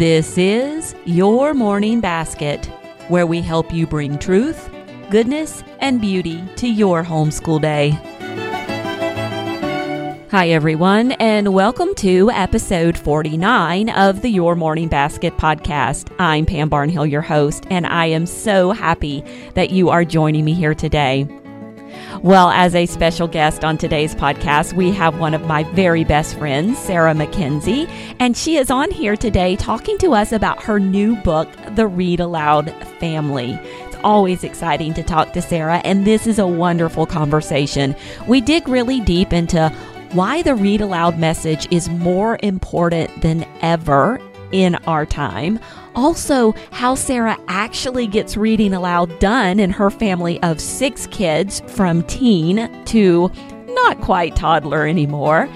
This is Your Morning Basket, where we help you bring truth, goodness, and beauty to your homeschool day. Hi, everyone, and welcome to episode 49 of the Your Morning Basket podcast. I'm Pam Barnhill, your host, and I am so happy that you are joining me here today. Well, as a special guest on today's podcast, we have one of my very best friends, Sarah Mackenzie, and she is on here today talking to us about her new book, The Read Aloud Family It's always exciting to talk to Sarah, and this is a wonderful conversation. We dig really deep into why the read aloud message is more important than ever in our time. Also, how Sarah actually gets reading aloud done in her family of six kids from teen to not quite toddler anymore.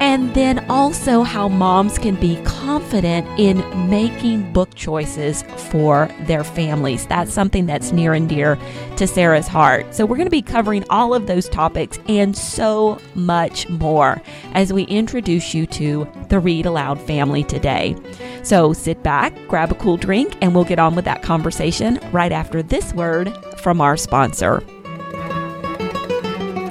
And then also how moms can be confident in making book choices for their families. That's something that's near and dear to Sarah's heart. So we're going to be covering all of those topics and so much more as we introduce you to the Read Aloud family today. So sit back, grab a cool drink, and we'll get on with that conversation right after this word from our sponsor.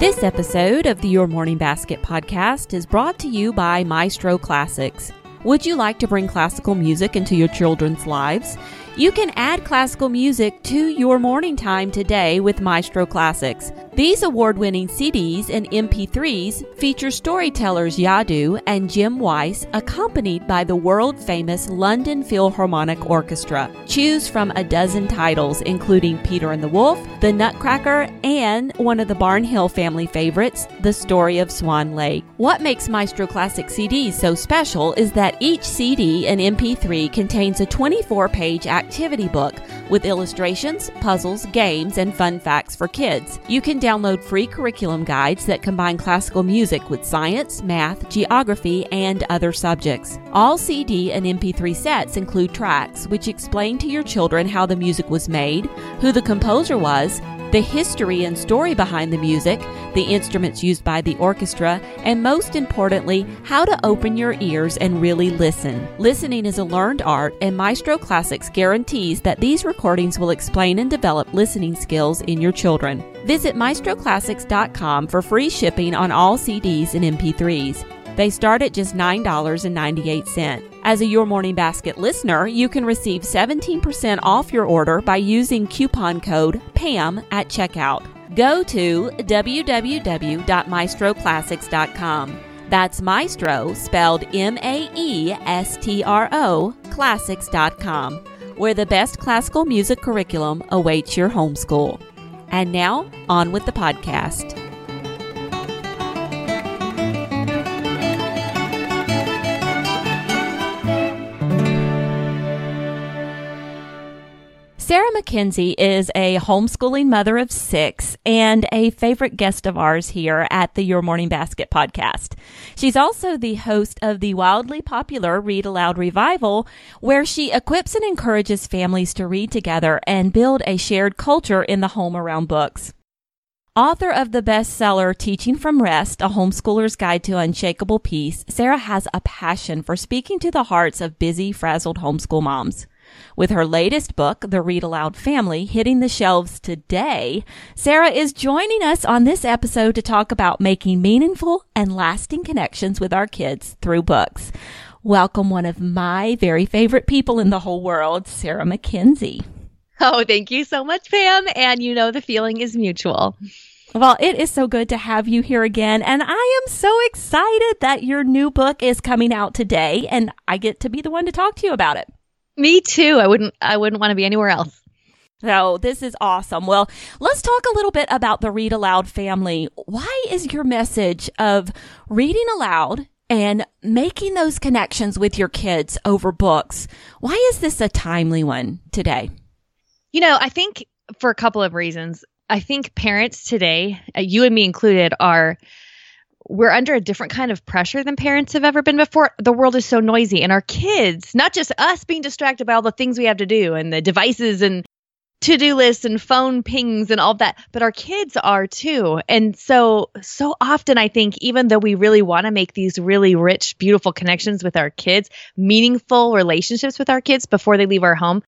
This episode of the Your Morning Basket podcast is brought to you by Maestro Classics. Would you like to bring classical music into your children's lives? You can add classical music to your morning time today with Maestro Classics. These award winning CDs and MP3s feature storytellers Yadu and Jim Weiss, accompanied by the world famous London Philharmonic Orchestra. Choose from a dozen titles, including Peter and the Wolf, The Nutcracker, and one of the Barnhill family favorites, The Story of Swan Lake. What makes Maestro Classic CDs so special is that each CD and MP3 contains a 24 page activity book with illustrations, puzzles, games, and fun facts for kids. You can download free curriculum guides that combine classical music with science, math, geography, and other subjects. All CD and MP3 sets include tracks which explain to your children how the music was made, who the composer was, the history and story behind the music, the instruments used by the orchestra, and most importantly, how to open your ears and really listen. Listening is a learned art, and Maestro Classics guarantees that these recordings will explain and develop listening skills in your children. Visit maestroclassics.com for free shipping on all CDs and MP3s. They start at just $9.98. As a Your Morning Basket listener, you can receive 17% off your order by using coupon code PAM at checkout. Go to www.maestroclassics.com. That's Maestro, spelled M A E S T R O, classics.com, where the best classical music curriculum awaits your homeschool. And now, on with the podcast. Sarah Mackenzie is a homeschooling mother of six and a favorite guest of ours here at the Your Morning Basket podcast. She's also the host of the wildly popular Read Aloud Revival, where she equips and encourages families to read together and build a shared culture in the home around books. Author of the bestseller Teaching from Rest, A Homeschooler's Guide to Unshakable Peace, Sarah has a passion for speaking to the hearts of busy, frazzled homeschool moms. With her latest book, The Read Aloud Family, hitting the shelves today, Sarah is joining us on this episode to talk about making meaningful and lasting connections with our kids through books. Welcome one of my very favorite people in the whole world, Sarah Mackenzie. Oh, thank you so much, Pam. And you know the feeling is mutual. Well, it is so good to have you here again. And I am so excited that your new book is coming out today and I get to be the one to talk to you about it. Me too. I wouldn't I wouldn't want to be anywhere else. So this is awesome. Well, let's talk a little bit about the Read Aloud family. Why is your message of reading aloud and making those connections with your kids over books? Why is this a timely one today? You know, I think for a couple of reasons. I think parents today, uh, you and me included, are we're under a different kind of pressure than parents have ever been before. The world is so noisy, and our kids, not just us being distracted by all the things we have to do and the devices and to-do lists and phone pings and all that but our kids are too and so so often i think even though we really want to make these really rich beautiful connections with our kids meaningful relationships with our kids before they leave our home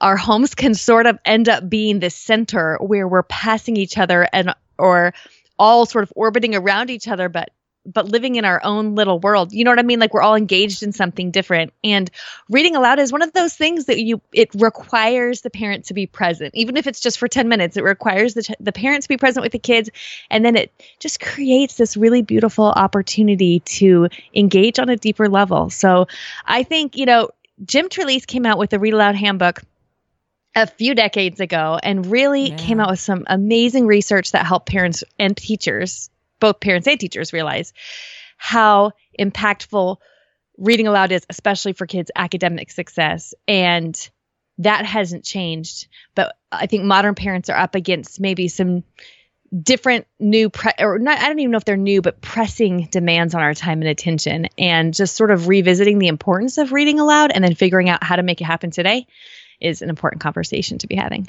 our homes can sort of end up being the center where we're passing each other and or all sort of orbiting around each other but but living in our own little world. You know what I mean? Like we're all engaged in something different. And reading aloud is one of those things that you it requires the parent to be present. Even if it's just for 10 minutes, it requires the the parent to be present with the kids and then it just creates this really beautiful opportunity to engage on a deeper level. So, I think, you know, Jim Trelease came out with the Read Aloud handbook a few decades ago and really yeah. came out with some amazing research that helped parents and teachers both parents and teachers realize how impactful reading aloud is, especially for kids' academic success. And that hasn't changed. But I think modern parents are up against maybe some different new pre- or not I don't even know if they're new but pressing demands on our time and attention and just sort of revisiting the importance of reading aloud and then figuring out how to make it happen today is an important conversation to be having.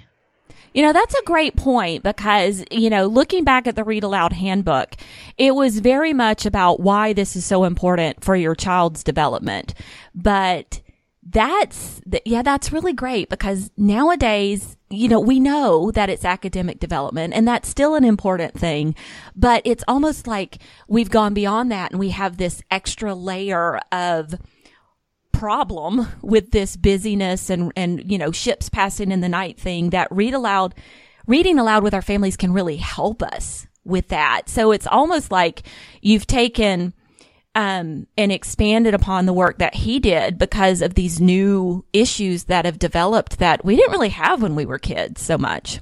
You know, that's a great point because, you know, looking back at the Read Aloud handbook, it was very much about why this is so important for your child's development. But that's, yeah, that's really great because nowadays, you know, we know that it's academic development and that's still an important thing, but it's almost like we've gone beyond that and we have this extra layer of, problem with this busyness and, and, you know, ships passing in the night thing that read aloud, reading aloud with our families can really help us with that. So it's almost like you've taken, um, and expanded upon the work that he did because of these new issues that have developed that we didn't really have when we were kids so much.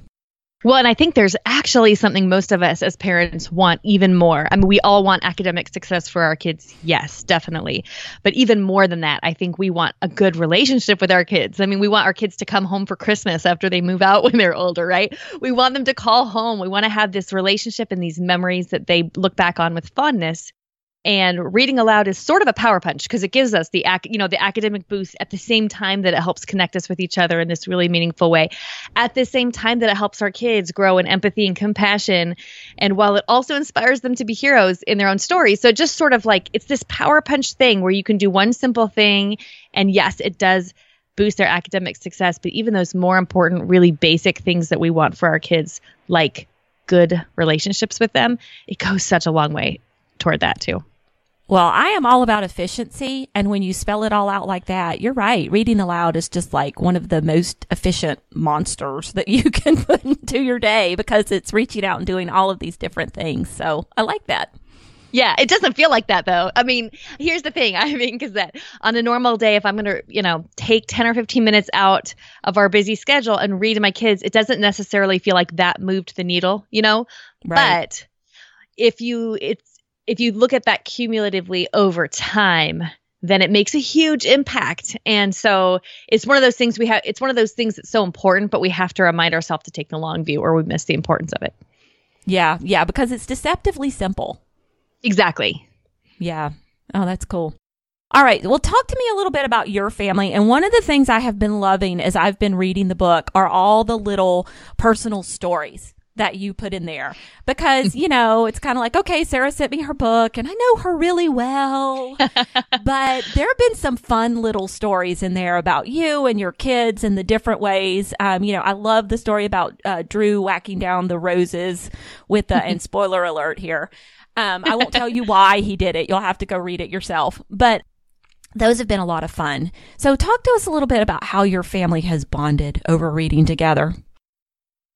Well, and I think there's actually something most of us as parents want even more. I mean, we all want academic success for our kids. Yes, definitely. But even more than that, I think we want a good relationship with our kids. I mean, we want our kids to come home for Christmas after they move out when they're older, right? We want them to call home. We want to have this relationship and these memories that they look back on with fondness and reading aloud is sort of a power punch because it gives us the ac- you know the academic boost at the same time that it helps connect us with each other in this really meaningful way. At the same time that it helps our kids grow in empathy and compassion and while it also inspires them to be heroes in their own stories so just sort of like it's this power punch thing where you can do one simple thing and yes it does boost their academic success but even those more important really basic things that we want for our kids like good relationships with them it goes such a long way toward that too well, I am all about efficiency. And when you spell it all out like that, you're right. Reading aloud is just like one of the most efficient monsters that you can put into your day because it's reaching out and doing all of these different things. So I like that. Yeah, it doesn't feel like that though. I mean, here's the thing. I mean, because that on a normal day, if I'm going to, you know, take 10 or 15 minutes out of our busy schedule and read to my kids, it doesn't necessarily feel like that moved the needle, you know? Right. But if you, it's, if you look at that cumulatively over time, then it makes a huge impact. And so it's one of those things we have, it's one of those things that's so important, but we have to remind ourselves to take the long view or we miss the importance of it. Yeah. Yeah. Because it's deceptively simple. Exactly. Yeah. Oh, that's cool. All right. Well, talk to me a little bit about your family. And one of the things I have been loving as I've been reading the book are all the little personal stories that you put in there because, you know, it's kind of like, okay, Sarah sent me her book and I know her really well, but there have been some fun little stories in there about you and your kids and the different ways. Um, you know, I love the story about, uh, Drew whacking down the roses with the, and spoiler alert here. Um, I won't tell you why he did it. You'll have to go read it yourself, but those have been a lot of fun. So talk to us a little bit about how your family has bonded over reading together.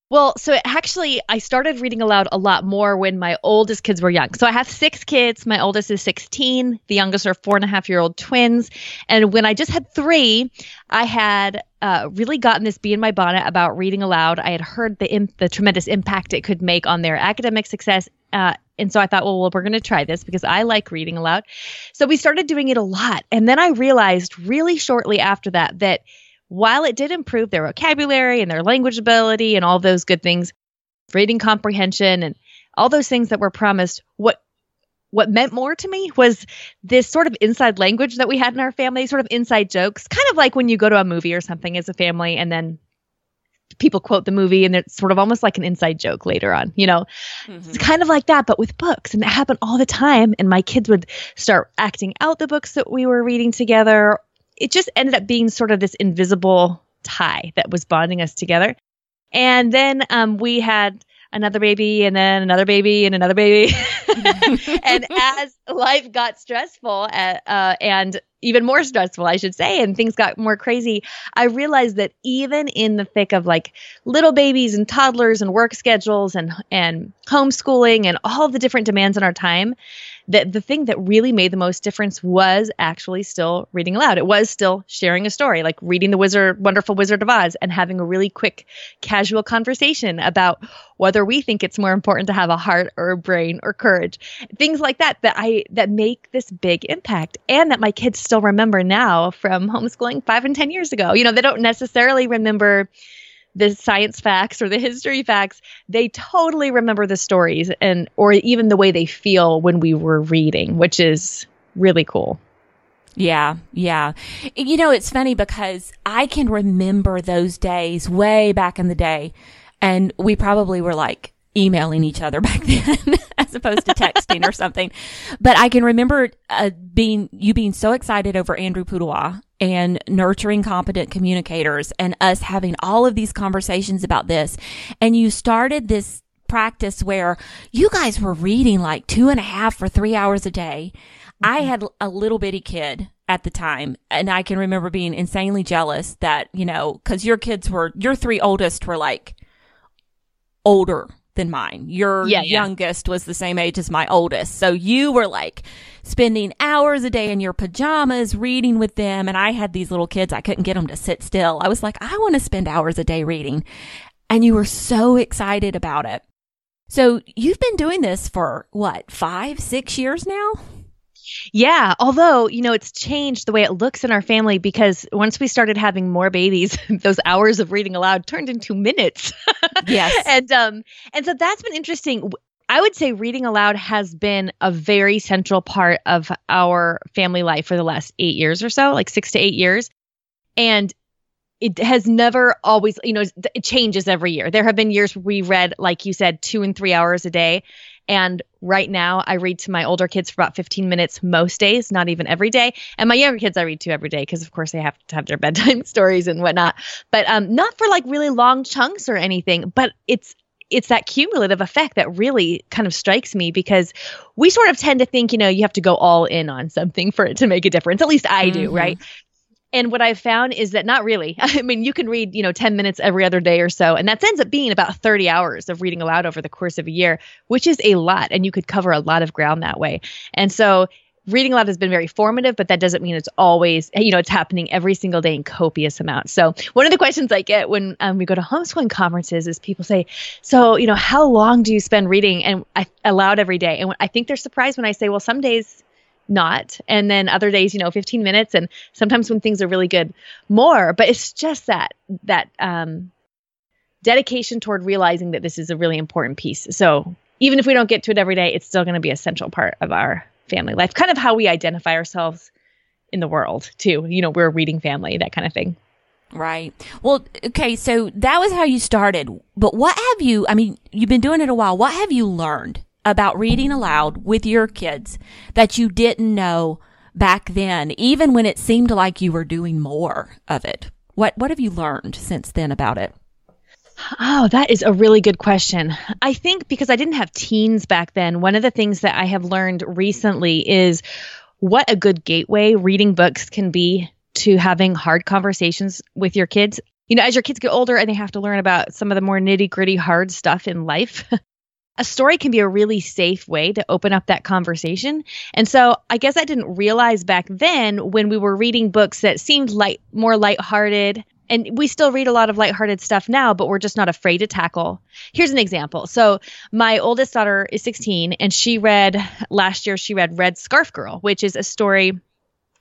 Well, so actually, I started reading aloud a lot more when my oldest kids were young. So I have six kids. My oldest is 16. The youngest are four and a half year old twins. And when I just had three, I had uh, really gotten this bee in my bonnet about reading aloud. I had heard the imp- the tremendous impact it could make on their academic success. Uh, and so I thought, well, well we're going to try this because I like reading aloud. So we started doing it a lot. And then I realized really shortly after that that while it did improve their vocabulary and their language ability and all those good things, reading comprehension and all those things that were promised, what what meant more to me was this sort of inside language that we had in our family, sort of inside jokes, kind of like when you go to a movie or something as a family and then people quote the movie and it's sort of almost like an inside joke later on, you know? Mm-hmm. It's kind of like that, but with books. And it happened all the time. And my kids would start acting out the books that we were reading together. It just ended up being sort of this invisible tie that was bonding us together. And then um, we had another baby and then another baby and another baby. and as life got stressful uh, uh, and even more stressful, I should say, and things got more crazy, I realized that even in the thick of like little babies and toddlers and work schedules and and homeschooling and all the different demands on our time, that the thing that really made the most difference was actually still reading aloud. It was still sharing a story, like reading the Wizard, Wonderful Wizard of Oz, and having a really quick, casual conversation about whether we think it's more important to have a heart or a brain or courage, things like that that I that make this big impact, and that my kids still remember now from homeschooling five and ten years ago. You know, they don't necessarily remember the science facts or the history facts, they totally remember the stories and or even the way they feel when we were reading, which is really cool. Yeah, yeah. You know, it's funny because I can remember those days way back in the day. And we probably were like emailing each other back then as opposed to texting or something. But I can remember uh, being, you being so excited over Andrew Pudewa and nurturing competent communicators and us having all of these conversations about this. And you started this practice where you guys were reading like two and a half or three hours a day. Mm-hmm. I had a little bitty kid at the time and I can remember being insanely jealous that, you know, cause your kids were, your three oldest were like older than mine. Your yeah, youngest yeah. was the same age as my oldest. So you were like spending hours a day in your pajamas reading with them. And I had these little kids. I couldn't get them to sit still. I was like, I want to spend hours a day reading. And you were so excited about it. So you've been doing this for what, five, six years now? Yeah, although, you know, it's changed the way it looks in our family because once we started having more babies, those hours of reading aloud turned into minutes. yes. and um and so that's been interesting. I would say reading aloud has been a very central part of our family life for the last 8 years or so, like 6 to 8 years. And it has never always, you know, it changes every year. There have been years we read, like you said, two and three hours a day. And right now, I read to my older kids for about 15 minutes most days, not even every day. And my younger kids, I read to every day because, of course, they have to have their bedtime stories and whatnot. But um, not for like really long chunks or anything. But it's it's that cumulative effect that really kind of strikes me because we sort of tend to think, you know, you have to go all in on something for it to make a difference. At least I do, mm-hmm. right? And what I've found is that not really. I mean, you can read, you know, 10 minutes every other day or so, and that ends up being about 30 hours of reading aloud over the course of a year, which is a lot. And you could cover a lot of ground that way. And so reading aloud has been very formative, but that doesn't mean it's always, you know, it's happening every single day in copious amounts. So one of the questions I get when um, we go to homeschooling conferences is people say, so, you know, how long do you spend reading and I, aloud every day? And I think they're surprised when I say, well, some days not. And then other days you know 15 minutes and sometimes when things are really good more. But it's just that that um dedication toward realizing that this is a really important piece. So even if we don't get to it every day it's still going to be a central part of our family life. Kind of how we identify ourselves in the world too. You know we're a reading family that kind of thing. Right. Well, okay, so that was how you started. But what have you, I mean, you've been doing it a while. What have you learned about reading aloud with your kids that you didn't know back then, even when it seemed like you were doing more of it? What what have you learned since then about it? Oh, that is a really good question. I think because I didn't have teens back then, one of the things that I have learned recently is what a good gateway reading books can be to having hard conversations with your kids. You know, as your kids get older and they have to learn about some of the more nitty gritty hard stuff in life, a story can be a really safe way to open up that conversation. And so I guess I didn't realize back then when we were reading books that seemed light, more lighthearted. And we still read a lot of lighthearted stuff now, but we're just not afraid to tackle. Here's an example. So, my oldest daughter is 16, and she read last year, she read Red Scarf Girl, which is a story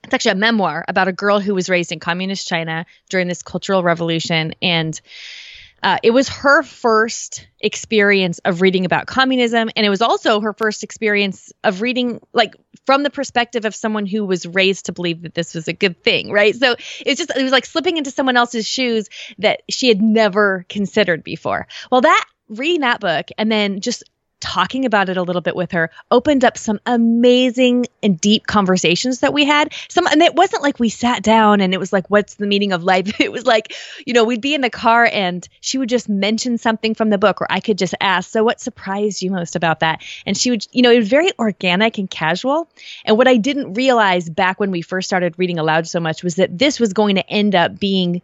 it's actually a memoir about a girl who was raised in communist China during this cultural revolution and uh, it was her first experience of reading about communism and it was also her first experience of reading like from the perspective of someone who was raised to believe that this was a good thing right? So it's just it was like slipping into someone else's shoes that she had never considered before. Well that reading that book and then just talking about it a little bit with her opened up some amazing and deep conversations that we had. Some and it wasn't like we sat down and it was like what's the meaning of life? It was like, you know, we'd be in the car and she would just mention something from the book or I could just ask, "So what surprised you most about that?" And she would, you know, it was very organic and casual. And what I didn't realize back when we first started reading aloud so much was that this was going to end up being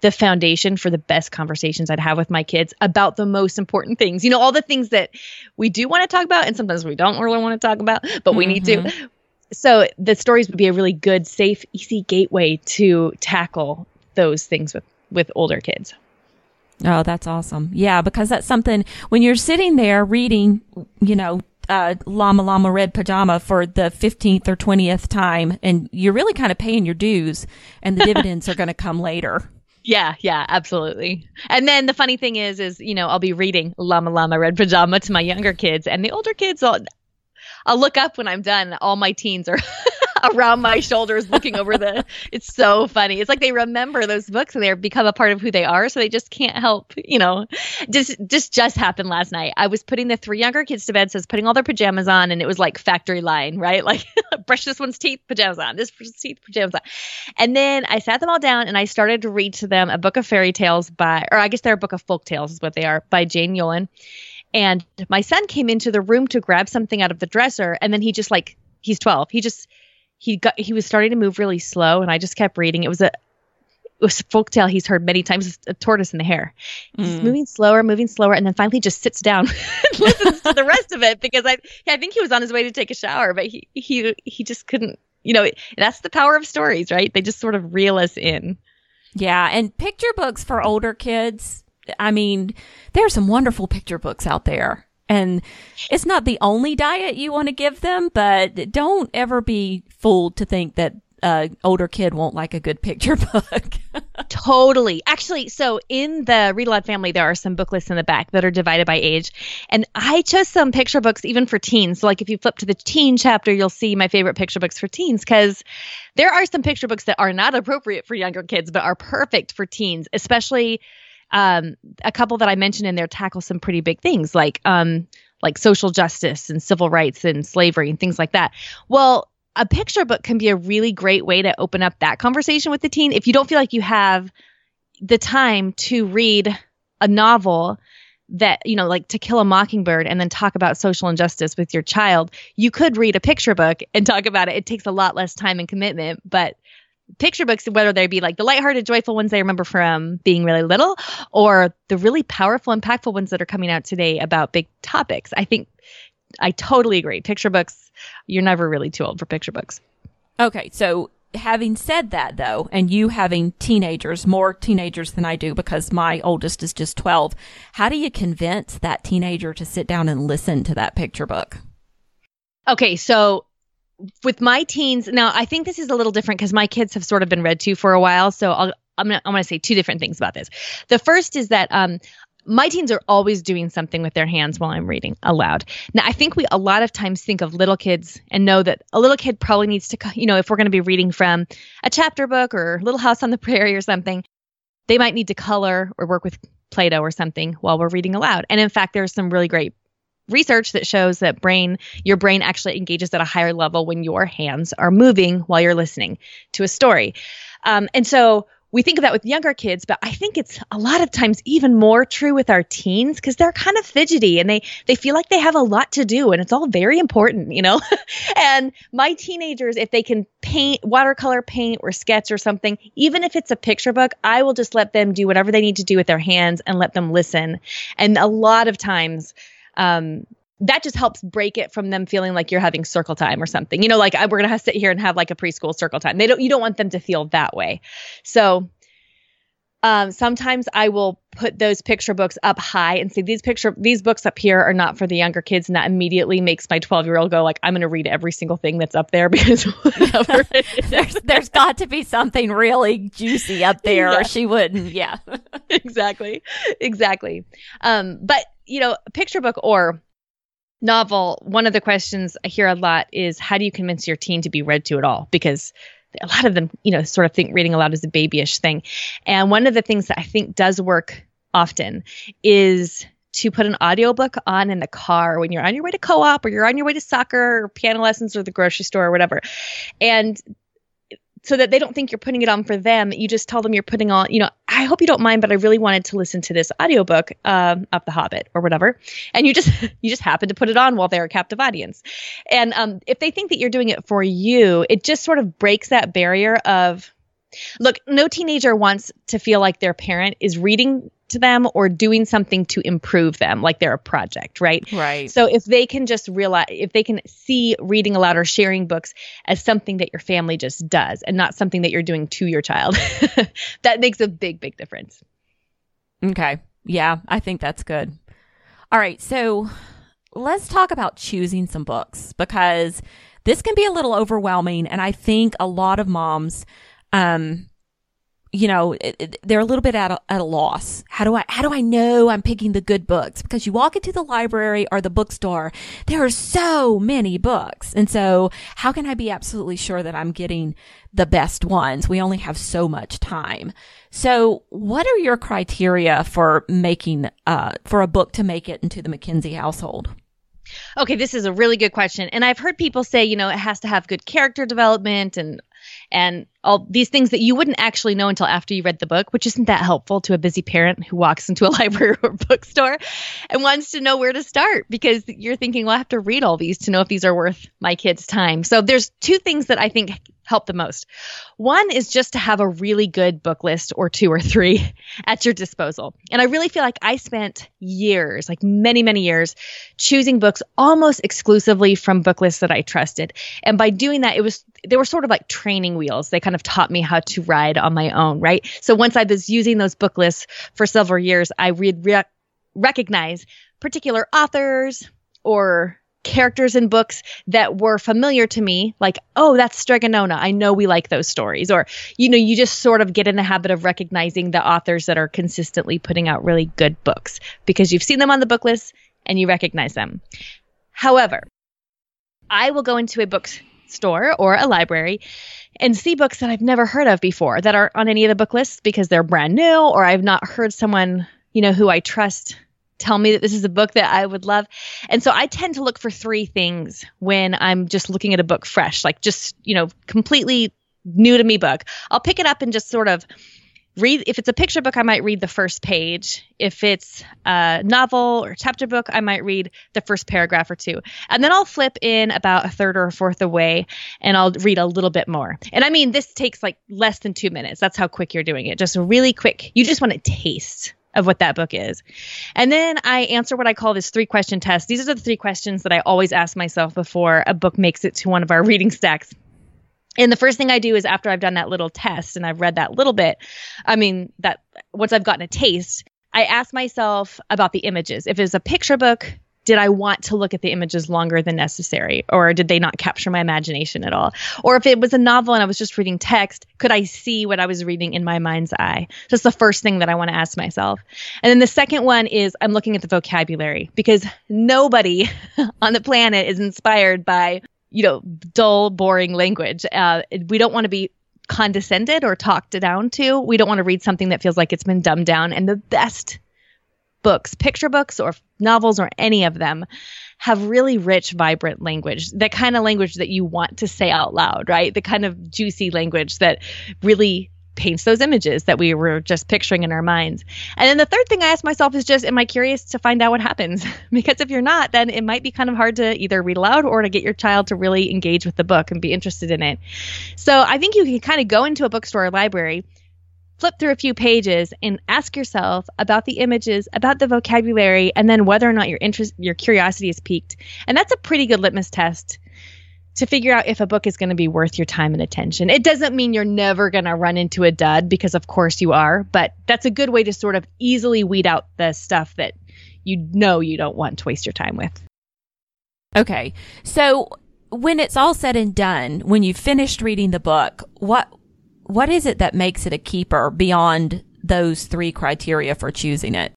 the foundation for the best conversations I'd have with my kids about the most important things. You know, all the things that we do want to talk about and sometimes we don't really want to talk about, but we mm-hmm. need to. Mm-hmm. So the stories would be a really good, safe, easy gateway to tackle those things with with older kids. Oh, that's awesome. Yeah, because that's something when you're sitting there reading, you know, uh, Llama Llama Red Pajama for the 15th or 20th time, and you're really kind of paying your dues, and the dividends are going to come later. Yeah, yeah, absolutely. And then the funny thing is, is you know, I'll be reading Llama Llama Red Pajama to my younger kids, and the older kids, I'll, I'll look up when I'm done. All my teens are around my shoulders looking over the it's so funny. It's like they remember those books and they've become a part of who they are so they just can't help you know. Just just just happened last night. I was putting the three younger kids to bed so i was putting all their pajamas on and it was like factory line right? Like brush this one's teeth pajamas on this one's teeth pajamas on. And then i sat them all down and i started to read to them a book of fairy tales by or i guess they're a book of folk tales is what they are by jane yolen. And my son came into the room to grab something out of the dresser and then he just like he's 12 he just he got he was starting to move really slow and i just kept reading. It was a it was a folk tale he's heard many times. A tortoise in the hare. He's mm. moving slower moving slower and then finally just sits down and listens to the rest of it because i i think he was on his way to take a shower but he he he just couldn't you know that's the power of stories right? They just sort of reel us in. Yeah and picture books for older kids. I mean there are some wonderful picture books out there and it's not the only diet you want to give them, but don't ever be fooled to think that uh, older kid won't like a good picture book. totally. Actually, so in the Read Aloud family, there are some book lists in the back that are divided by age. And I chose some picture books even for teens. So, like if you flip to the teen chapter, you'll see my favorite picture books for teens because there are some picture books that are not appropriate for younger kids, but are perfect for teens, especially um, a couple that I mentioned in there tackle some pretty big things like um, like social justice and civil rights and slavery and things like that. Well, a picture book can be a really great way to open up that conversation with the teen if you don't feel like you have the time to read a novel that you know like to kill a mockingbird and then talk about social injustice with your child you could read a picture book and talk about it it takes a lot less time and commitment but picture books, whether they be like the lighthearted, joyful ones I remember from being really little, or the really powerful, impactful ones that are coming out today about big topics. I think I totally agree. Picture books, you're never really too old for picture books. Okay, so having said that though, and you having teenagers, more teenagers than I do because my oldest is just 12, how do you convince that teenager to sit down and listen to that picture book? Okay, so with my teens now i think this is a little different because my kids have sort of been read to for a while so I'll, i'm gonna i'm gonna say two different things about this the first is that um my teens are always doing something with their hands while I'm reading aloud. Now, I think we a lot of times think of little kids and know that a little kid probably needs to, you know, if we're going to be reading from a chapter book or Little House on the Prairie or something, they might need to color or work with Play Doh or something while we're reading aloud. And in fact, there's some really great research that shows that brain your brain actually engages at a higher level when your hands are moving while you're listening to a story. Um, and so we think of that with younger kids but i think it's a lot of times even more true with our teens because they're kind of fidgety and they they feel like they have a lot to do and it's all very important you know? And my teenagers if they can paint watercolor paint or sketch or something even if it's a picture book i will just let them do whatever they need to do with their hands and let them listen. And a lot of times um, that just helps break it from them feeling like you're having circle time or something. You know, like we're gonna have to sit here and have like a preschool circle time. They don't. You don't want them to feel that way. So Um, sometimes I will put those picture books up high and say these picture these books up here are not for the younger kids, and that immediately makes my 12 year old go like, I'm going to read every single thing that's up there because there's there's got to be something really juicy up there, yeah. or she wouldn't. Yeah, exactly, exactly. Um, but you know, picture book or novel, one of the questions I hear a lot is how do you convince your teen to be read to at all? Because a lot of them, you know, sort of think reading aloud is a babyish thing. And one of the things that I think does work often is to put an audiobook on in the car when you're on your way to co-op or you're on your way to soccer or piano lessons or the grocery store or whatever. And so that they don't think you're putting it on for them. You just tell them you're putting on, you know, I hope you don't mind, but I really wanted to listen to this audiobook um, of The Hobbit or whatever. And you just you just happen to put it on while they're a captive audience. And um, if they think that you're doing it for you, it just sort of breaks that barrier of Look, no teenager wants to feel like their parent is reading to them or doing something to improve them, like they're a project, right? Right. So if they can just realize, if they can see reading aloud or sharing books as something that your family just does and not something that you're doing to your child, that makes a big, big difference. Okay. Yeah, I think that's good. All right. So let's talk about choosing some books because this can be a little overwhelming. And I think a lot of moms, um, you know, they're a little bit at a, at a loss. How do I, how do I know I'm picking the good books? Because you walk into the library or the bookstore, there are so many books. And so how can I be absolutely sure that I'm getting the best ones? We only have so much time. So what are your criteria for making, uh, for a book to make it into the Mackenzie household? Okay, this is a really good question. And I've heard people say, you know, it has to have good character development and and all these things that you wouldn't actually know until after you read the book, which isn't that helpful to a busy parent who walks into a library or bookstore and wants to know where to start because you're thinking, well, I have to read all these to know if these are worth my kids' time. So there's two things that I think help the most. One is just to have a really good book list or two or three at your disposal. And I really feel like I spent years, like many, many years, choosing books almost exclusively from book lists that I trusted. And by doing that, it was, they were sort of like training wheels. They kind of taught me how to ride on my own, right? So once I was using those book lists for several years, I would re- recognize particular authors or characters in books that were familiar to me, like, oh, that's Strega Nona. I know we like those stories. Or, you know, you just sort of get in the habit of recognizing the authors that are consistently putting out really good books because you've seen them on the book list and you recognize them. However, I will go into a bookstore or a library and see books that I've never heard of before that aren't on any of the book lists because they're brand new or I've not heard someone, you know, who I trust tell me that this is a book that I would love. And so I tend to look for three things when I'm just looking at a book fresh, like just, you know, completely new to me book. I'll pick it up and just sort of read if it's a picture book i might read the first page. If it's a novel or chapter book i might read the first paragraph or two. And then i'll flip in about a third or a fourth away and i'll read a little bit more. And i mean this takes like less than two minutes. That's how quick you're doing it. Just really quick. You just want to taste of what that book is. And then I answer what I call this three question test. These are the three questions that I always ask myself before a book makes it to one of our reading stacks. And the first thing I do is after I've done that little test and I've read that little bit, I mean, that once I've gotten a taste, I ask myself about the images. If it's a picture book, did I want to look at the images longer than necessary? Or did they not capture my imagination at all? Or if it was a novel and I was just reading text, could I see what I was reading in my mind's eye? That's the first thing that I want to ask myself. And then the second one is I'm looking at the vocabulary because nobody on the planet is inspired by, you know, dull, boring language. Uh, we don't want to be condescended or talked down to. We don't want to read something that feels like it's been dumbed down. And the best books, picture books or novels or any of them, have really rich, vibrant language, that kind of language that you want to say out loud, right? The kind of juicy language that really paints those images that we were just picturing in our minds. And then the third thing I ask myself is just, am I curious to find out what happens? because if you're not, then it might be kind of hard to either read aloud or to get your child to really engage with the book and be interested in it. So I think you can kind of go into a bookstore or library flip through a few pages and ask yourself about the images, about the vocabulary, and then whether or not your interest, your curiosity is piqued. And that's a pretty good litmus test to figure out if a book is going to be worth your time and attention. It doesn't mean you're never going to run into a dud because of course you are, but that's a good way to sort of easily weed out the stuff that you know you don't want to waste your time with. Okay. So when it's all said and done, when you've finished reading the book, what what is it that makes it a keeper beyond those three criteria for choosing it?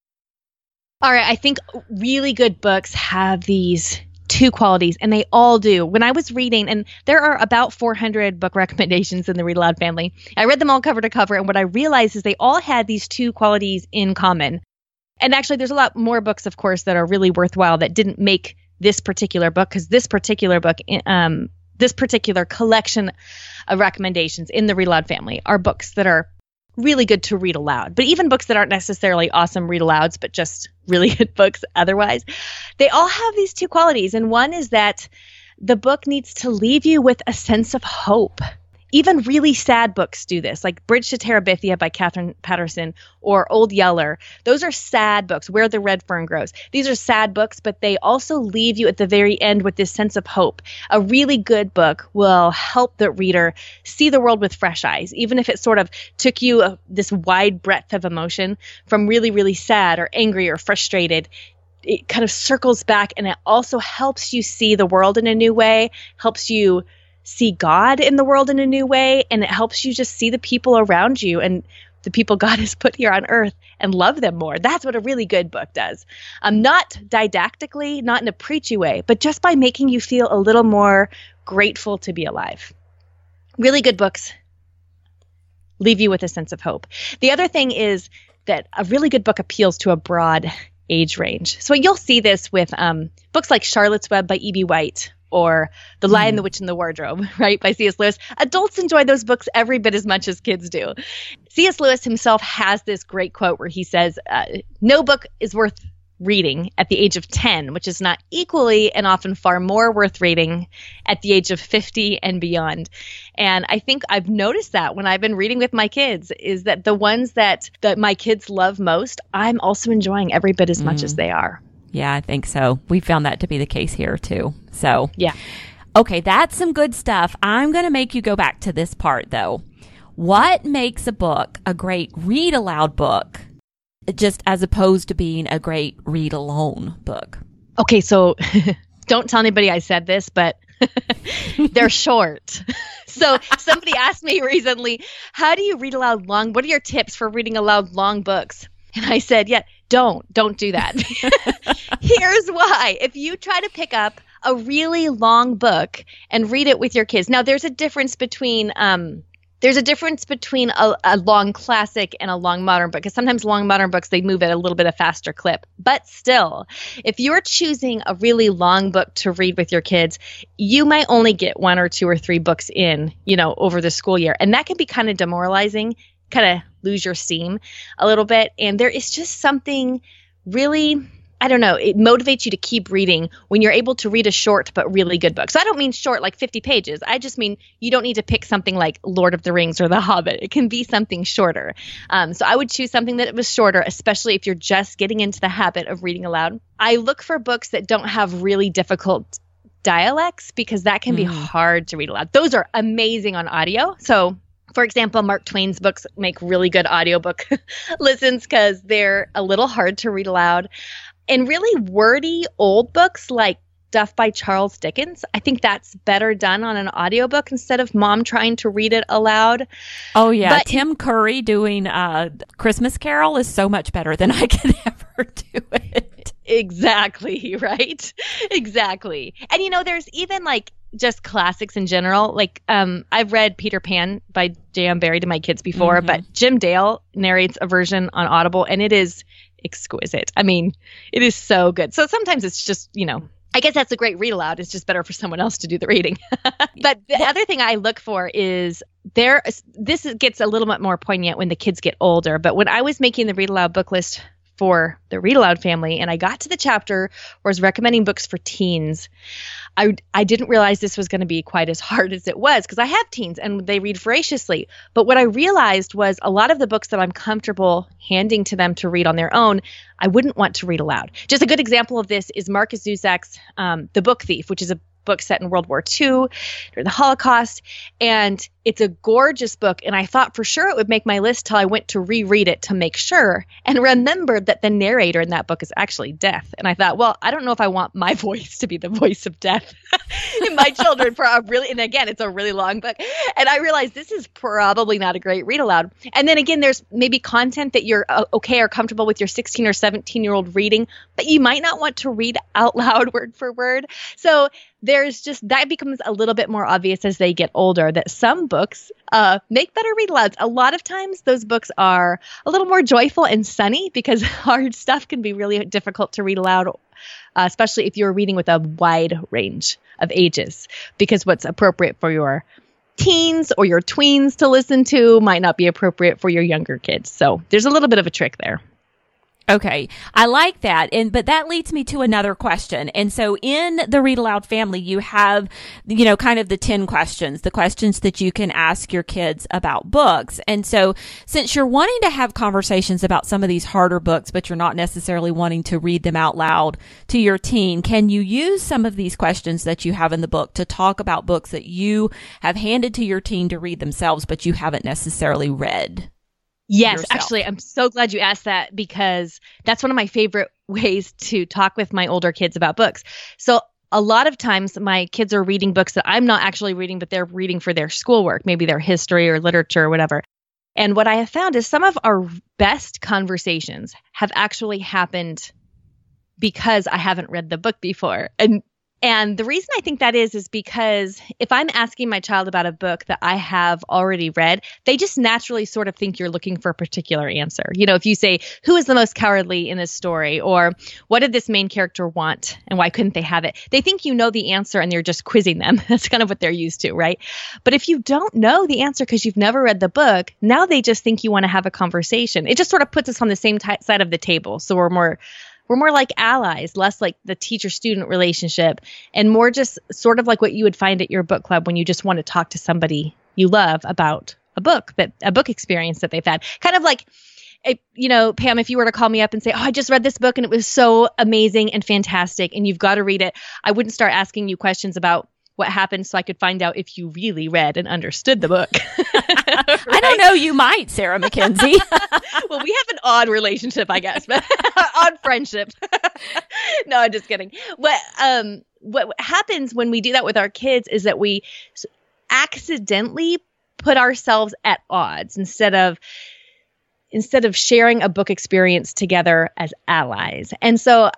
All right, I think really good books have these two qualities, and they all do. When I was reading, and there are about 400 book recommendations in the Read Aloud family, I read them all cover to cover, and what I realized is they all had these two qualities in common. And actually, there's a lot more books, of course, that are really worthwhile that didn't make this particular book because this particular book, um, this particular collection of recommendations in the Read Aloud family are books that are really good to read aloud. But even books that aren't necessarily awesome read alouds, but just really good books otherwise, they all have these two qualities. And one is that the book needs to leave you with a sense of hope even really sad books do this, like Bridge to Terabithia by Katherine Paterson or Old Yeller. Those are sad books, Where the Red Fern Grows. These are sad books, but they also leave you at the very end with this sense of hope. A really good book will help the reader see the world with fresh eyes, even if it sort of took you a, this wide breadth of emotion from really, really sad or angry or frustrated it kind of circles back and it also helps you see the world in a new way, helps you see God in the world in a new way, and it helps you just see the people around you and the people God has put here on earth and love them more. That's what a really good book does. Um, not didactically, not in a preachy way, but just by making you feel a little more grateful to be alive. Really good books leave you with a sense of hope. The other thing is that a really good book appeals to a broad age range. So you'll see this with um, books like Charlotte's Web by E.B. White or The Lion, mm. the Witch, and the Wardrobe, right, by C.S. Lewis. Adults enjoy those books every bit as much as kids do. C.S. Lewis himself has this great quote where he says, uh, No book is worth reading at the age of 10, which is not equally and often far more worth reading at the age of 50 and beyond. And I think I've noticed that when I've been reading with my kids is that the ones that that my kids love most, I'm also enjoying every bit as much as mm. they are. Yeah, I think so. We found that to be the case here too. So, yeah. Okay, that's some good stuff. I'm going to make you go back to this part though. What makes a book a great read aloud book just as opposed to being a great read alone book? Okay, so don't tell anybody I said this, but they're short. so somebody asked me recently, how do you read aloud long? What are your tips for reading aloud long books? And I said, yeah, don't, don't do that. Here's why. If you try to pick up a really long book and read it with your kids. Now, there's a difference between, um, there's a difference between a, a, long classic and a long modern book because sometimes long modern books they move at a little bit of faster clip but still if you're choosing a really long book to read with your kids you might only get one or two or three books in you know over the school year and that can be kind of demoralizing kind of lose your steam a little bit. And there is just something really I don't know, it motivates you to keep reading when you're able to read a short but really good book. So I don't mean short like 50 pages. I just mean you don't need to pick something like Lord of the Rings or The Hobbit. It can be something shorter. Um, so I would choose something that was shorter, especially if you're just getting into the habit of reading aloud. I look for books that don't have really difficult dialects because that can mm. be hard to read aloud. Those are amazing on audio. So for example, Mark Twain's books make really good audiobook listens because they're a little hard to read aloud. And really wordy old books like stuff by Charles Dickens. I think that's better done on an audiobook instead of mom trying to read it aloud. Oh yeah, but Tim Curry doing uh, Christmas Carol is so much better than I could ever do it. Exactly, right? exactly. And you know, there's even like just classics in general. Like um, I've read Peter Pan by J.M. Barrie to my kids before, mm-hmm. but Jim Dale narrates a version on Audible, and it is exquisite. I mean, it is so good. So sometimes it's just you know. I guess that's a great read aloud. It's just better for someone else to do the reading. but the other thing I look for is there. This gets a little bit more poignant when the kids get older. But when I was making the read aloud book list for the Read Aloud family, and I got to the chapter where I was recommending books for teens. I, I didn't realize this was going to be quite as hard as it was because I have teens and they read voraciously. But what I realized was a lot of the books that I'm comfortable handing to them to read on their own, I wouldn't want to read aloud. Just a good example of this is Markus Zusak's um, The Book Thief, which is a book set in World War II during the Holocaust. And it's a gorgeous book. And I thought for sure it would make my list till I went to reread it to make sure and remembered that the narrator in that book is actually death. And I thought, well, I don't know if I want my voice to be the voice of death in my children for a really, and again, it's a really long book. And I realized this is probably not a great read aloud. And then again, there's maybe content that you're uh, okay or comfortable with your 16 or 17 year old reading, but you might not want to read out loud word for word. So there's just that becomes a little bit more obvious as they get older that some books uh, make better read alouds. A lot of times, those books are a little more joyful and sunny because hard stuff can be really difficult to read aloud, uh, especially if you're reading with a wide range of ages. Because what's appropriate for your teens or your tweens to listen to might not be appropriate for your younger kids. So there's a little bit of a trick there. Okay. I like that. And, but that leads me to another question. And so in the read aloud family, you have, you know, kind of the 10 questions, the questions that you can ask your kids about books. And so since you're wanting to have conversations about some of these harder books, but you're not necessarily wanting to read them out loud to your teen, can you use some of these questions that you have in the book to talk about books that you have handed to your teen to read themselves, but you haven't necessarily read? Yes, yourself? actually, I'm so glad you asked that because that's one of my favorite ways to talk with my older kids about books. So, a lot of times my kids are reading books that I'm not actually reading, but they're reading for their schoolwork, maybe their history or literature or whatever. And what I have found is some of our best conversations have actually happened because I haven't read the book before. And and the reason I think that is, is because if I'm asking my child about a book that I have already read, they just naturally sort of think you're looking for a particular answer. You know, if you say, who is the most cowardly in this story? Or what did this main character want and why couldn't they have it? They think you know the answer and you're just quizzing them. That's kind of what they're used to, right? But if you don't know the answer because you've never read the book, now they just think you want to have a conversation. It just sort of puts us on the same t- side of the table. So we're more we're more like allies, less like the teacher student relationship, and more just sort of like what you would find at your book club when you just want to talk to somebody you love about a book that a book experience that they've had. Kind of like you know, Pam, if you were to call me up and say, "Oh, I just read this book and it was so amazing and fantastic, and you've got to read it," I wouldn't start asking you questions about what happened so I could find out if you really read and understood the book. right? I don't know. You might, Sarah Mackenzie. well, we have an odd relationship, I guess, but odd friendship. no, I'm just kidding. What um what happens when we do that with our kids is that we accidentally put ourselves at odds instead of instead of sharing a book experience together as allies. And so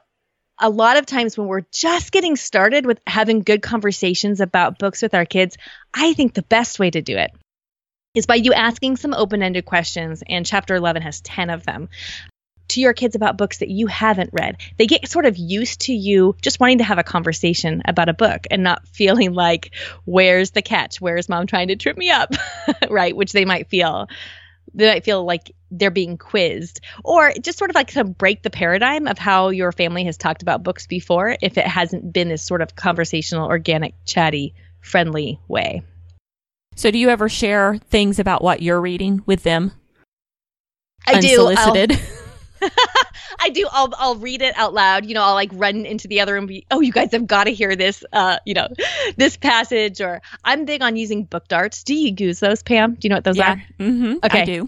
a lot of times when we're just getting started with having good conversations about books with our kids, I think the best way to do it is by you asking some open ended questions, and chapter 11 has 10 of them. To your kids about books that you haven't read. They get sort of used to you just wanting to have a conversation about a book and not feeling like, where's the catch? Where's mom trying to trip me up? right? Which they might feel they might feel like they're being quizzed or just sort of like to break the paradigm of how your family has talked about books before if it hasn't been this sort of conversational organic chatty friendly way. So do you ever share things about what you're reading with them? I unsolicited? I do. I'll I'll read it out loud. You know, I'll like run into the other room. Be, oh, you guys have got to hear this. Uh, you know, this passage. Or I'm big on using book darts. Do you use those, Pam? Do you know what those yeah. are? Mm-hmm. Okay. I do.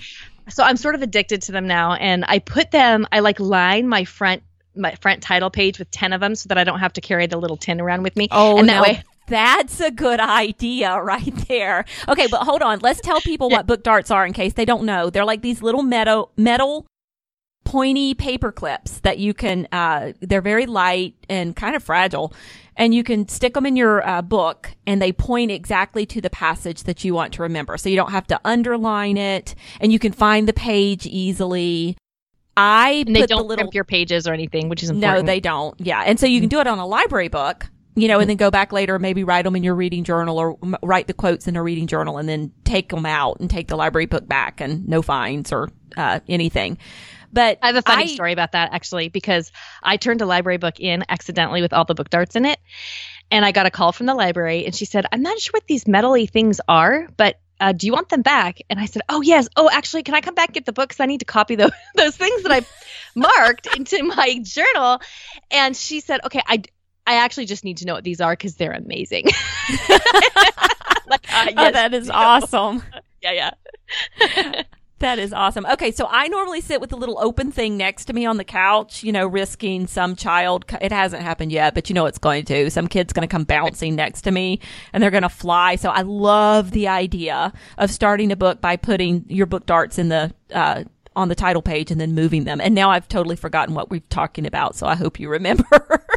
So I'm sort of addicted to them now, and I put them. I like line my front my front title page with ten of them, so that I don't have to carry the little tin around with me. Oh, and that now way. That's a good idea right there. Okay, but hold on. Let's tell people Yeah. what book darts are in case they don't know. They're like these little metal metal pointy paper clips that you can uh they're very light and kind of fragile and you can stick them in your uh, book and they point exactly to the passage that you want to remember so you don't have to underline it and you can find the page easily i And they put don't the little your pages or anything, which is no, they don't. Yeah. And so you can do it on a library book, you know, and then go back later, maybe write them in your reading journal or m- write the quotes in a reading journal and then take them out and take the library book back and no fines or uh, anything. But I have a funny I- story about that actually because I turned a library book in accidentally with all the book darts in it. And I got a call from the library and she said, I'm not sure what these metally things are, but uh, do you want them back? And I said, Oh, yes. Oh, actually, can I come back and get the books? I need to copy those, those things that I marked into my journal. And she said, Okay, I, I actually just need to know what these are because they're amazing. like, uh, yes, oh, that is awesome. yeah, yeah. That is awesome. Okay, so I normally sit with a little open thing next to me on the couch, you know, risking some child. It hasn't happened yet, but you know it's going to. Some kid's going to come bouncing next to me and they're going to fly. So I love the idea of starting a book by putting your book darts in the, uh, on the title page and then moving them. And now I've totally forgotten what we're talking about. So I hope you remember.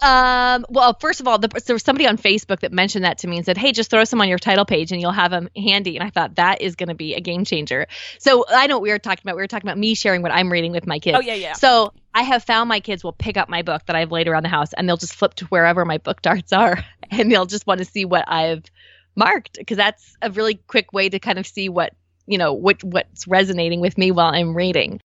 Um, well, first of all, the, there was somebody on Facebook that mentioned that to me and said, "Hey, just throw some on your title page and you'll have them handy." And I thought that is going to be a game changer. So I know what we were talking about. We were talking about me sharing what I'm reading with my kids. Oh yeah, yeah. So I have found my kids will pick up my book that I've laid around the house and they'll just flip to wherever my book darts are, and they'll just want to see what I've marked because that's a really quick way to kind of see what you know what what's resonating with me while I'm reading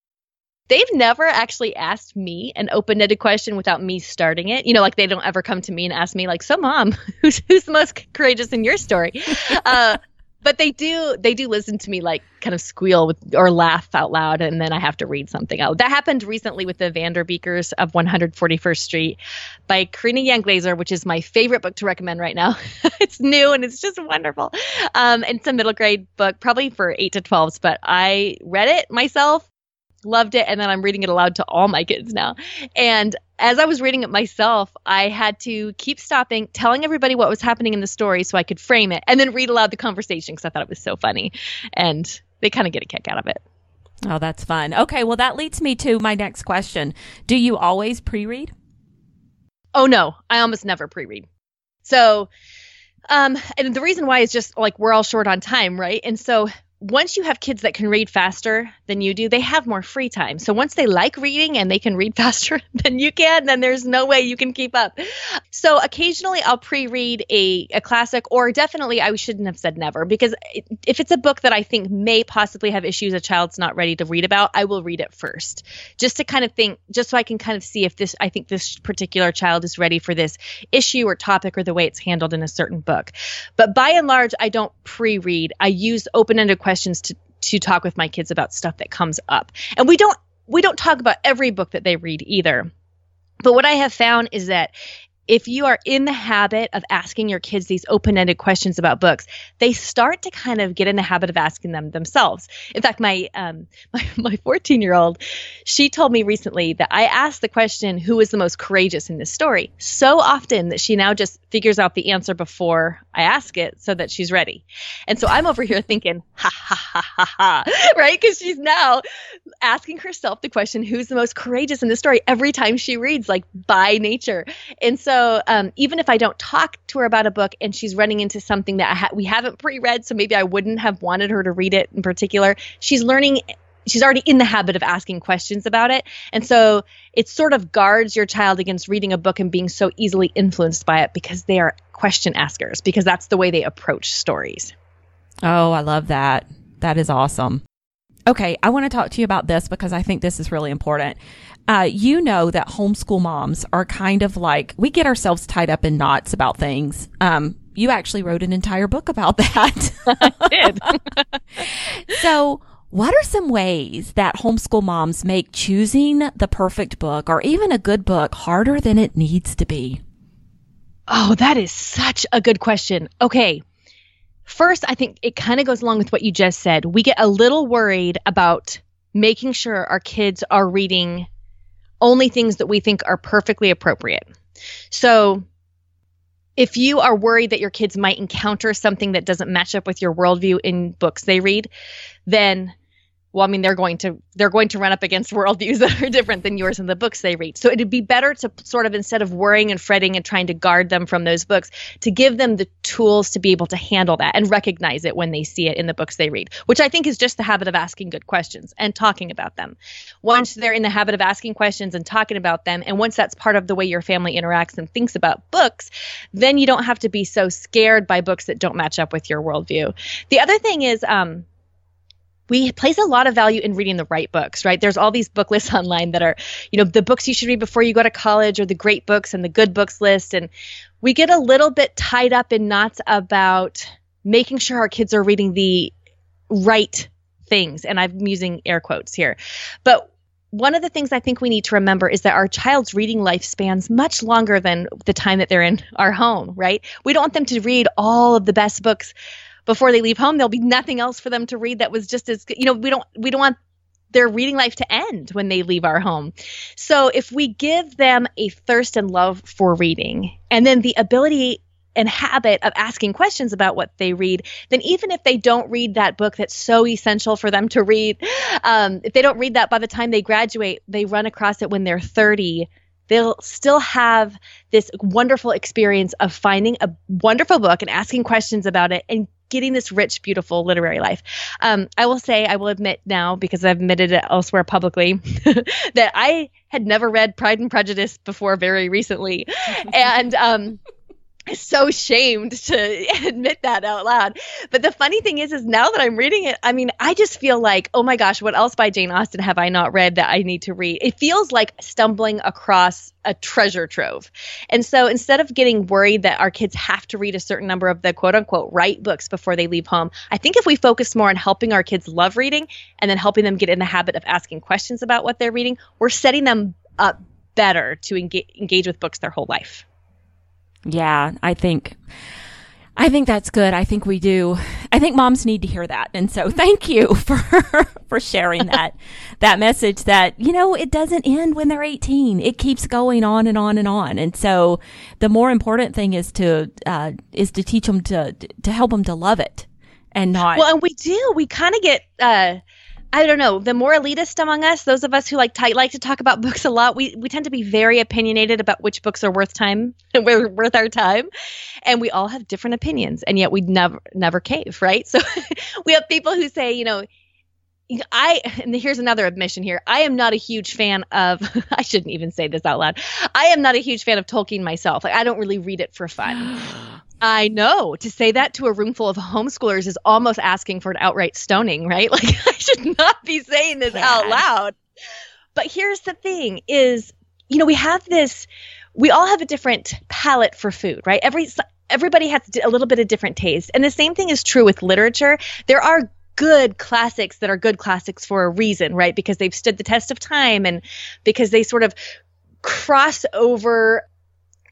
they've never actually asked me an open-ended question without me starting it. You know, like they don't ever come to me and ask me like, "So, mom, who's who's the most courageous in your story?" uh, but they do they do listen to me like kind of squeal with or laugh out loud, and then I have to read something out. That happened recently with the Vanderbeekers of 141st Street by Karina Yan Glaser, which is my favorite book to recommend right now. it's new and it's just wonderful. Um, it's a middle grade book, probably for eight to 12s, but I read it myself loved it and then i'm reading it aloud to all my kids now. And as i was reading it myself i had to keep stopping telling everybody what was happening in the story so i could frame it and then read aloud the conversation because i thought it was so funny. And they kind of get a kick out of it. Oh that's fun. Okay well that leads me to my next question. Do you always pre-read? Oh no. I almost never pre-read. So um, and the reason why is just like we're all short on time, right? And so once you have kids that can read faster than you do, they have more free time. So once they like reading and they can read faster than you can, then there's no way you can keep up. So occasionally I'll pre-read a, a classic or definitely I shouldn't have said never because if it's a book that I think may possibly have issues a child's not ready to read about, I will read it first just to kind of think, just so I can kind of see if this, I think this particular child is ready for this issue or topic or the way it's handled in a certain book. But by and large, I don't pre-read. I use open-ended questions to to talk with my kids about stuff that comes up. And we don't we don't talk about every book that they read either. But what I have found is that if you are in the habit of asking your kids these open-ended questions about books, they start to kind of get in the habit of asking them themselves. In fact, my um, my my 14-year-old, she told me recently that I asked the question, "Who is the most courageous in this story?" so often that she now just figures out the answer before I ask it, so that she's ready. And so I'm over here thinking, "Ha ha ha ha ha," right? Because she's now asking herself the question, "Who's the most courageous in this story?" every time she reads, like by nature. And so so um, even if I don't talk to her about a book and she's running into something that ha- we haven't pre-read, so maybe I wouldn't have wanted her to read it in particular, she's learning. She's already in the habit of asking questions about it. And so it sort of guards your child against reading a book and being so easily influenced by it because they are question askers, because that's the way they approach stories. Oh, I love that. That is awesome. Okay, I want to talk to you about this because I think this is really important. Uh, you know that homeschool moms are kind of like we get ourselves tied up in knots about things. Um, you actually wrote an entire book about that. I did. so, what are some ways that homeschool moms make choosing the perfect book or even a good book harder than it needs to be? Oh, that is such a good question. Okay. First, I think it kind of goes along with what you just said. We get a little worried about making sure our kids are reading only things that we think are perfectly appropriate. So, if you are worried that your kids might encounter something that doesn't match up with your worldview in books they read, then well i mean they're going to they're going to run up against worldviews that are different than yours in the books they read. So it'd be better to sort of instead of worrying and fretting and trying to guard them from those books to give them the tools to be able to handle that and recognize it when they see it in the books they read which i think is just the habit of asking good questions and talking about them. Once they're in the habit of asking questions and talking about them and once that's part of the way your family interacts and thinks about books then you don't have to be so scared by books that don't match up with your worldview. The other thing is um, we place a lot of value in reading the right books, right? There's all these book lists online that are, you know, the books you should read before you go to college or the great books and the good books list. And we get a little bit tied up in knots about making sure our kids are reading the right things. And I'm using air quotes here. But one of the things I think we need to remember is that our child's reading life spans much longer than the time that they're in our home, right? We don't want them to read all of the best books before they leave home. There'll be nothing else for them to read that was just as good. You know, we don't we don't want their reading life to end when they leave our home. So if we give them a thirst and love for reading and then the ability and habit of asking questions about what they read, then even if they don't read that book that's so essential for them to read, um, if they don't read that by the time they graduate, they run across it when they're 30 they'll still have this wonderful experience of finding a wonderful book and asking questions about it and getting this rich, beautiful literary life. Um, I will say, I will admit now, because I've admitted it elsewhere publicly, that I had never read Pride and Prejudice before very recently. and um, so shamed to admit that out loud. But the funny thing is, is now that I'm reading it, I mean, I just feel like, oh my gosh, what else by Jane Austen have I not read that I need to read? It feels like stumbling across a treasure trove. And so instead of getting worried that our kids have to read a certain number of the quote unquote right books before they leave home, I think if we focus more on helping our kids love reading and then helping them get in the habit of asking questions about what they're reading, we're setting them up better to engage, engage with books their whole life. Yeah, I think. I think that's good. I think we do. I think moms need to hear that. And so thank you for for sharing that that message that, you know, it doesn't end when they're 18. It keeps going on and on and on. And so the more important thing is to uh, is to teach them to to help them to love it and not Well, and we do. We kind of get uh I don't know, the more elitist among us, those of us who like t- like to talk about books a lot, we we tend to be very opinionated about which books are worth time and we're worth our time, and we all have different opinions, and yet we never never cave, right? So we have people who say, you know, I and here's another admission here. I am not a huge fan of I shouldn't even say this out loud. I am not a huge fan of Tolkien myself. Like I don't really read it for fun. I know. To say that to a room full of homeschoolers is almost asking for an outright stoning, right? Like I should not be saying this yeah. out loud. But here's the thing is, you know, we have this we all have a different palate for food, right? Every everybody has a little bit of different taste. And the same thing is true with literature. There are good classics that are good classics for a reason, right? Because they've stood the test of time and because they sort of cross over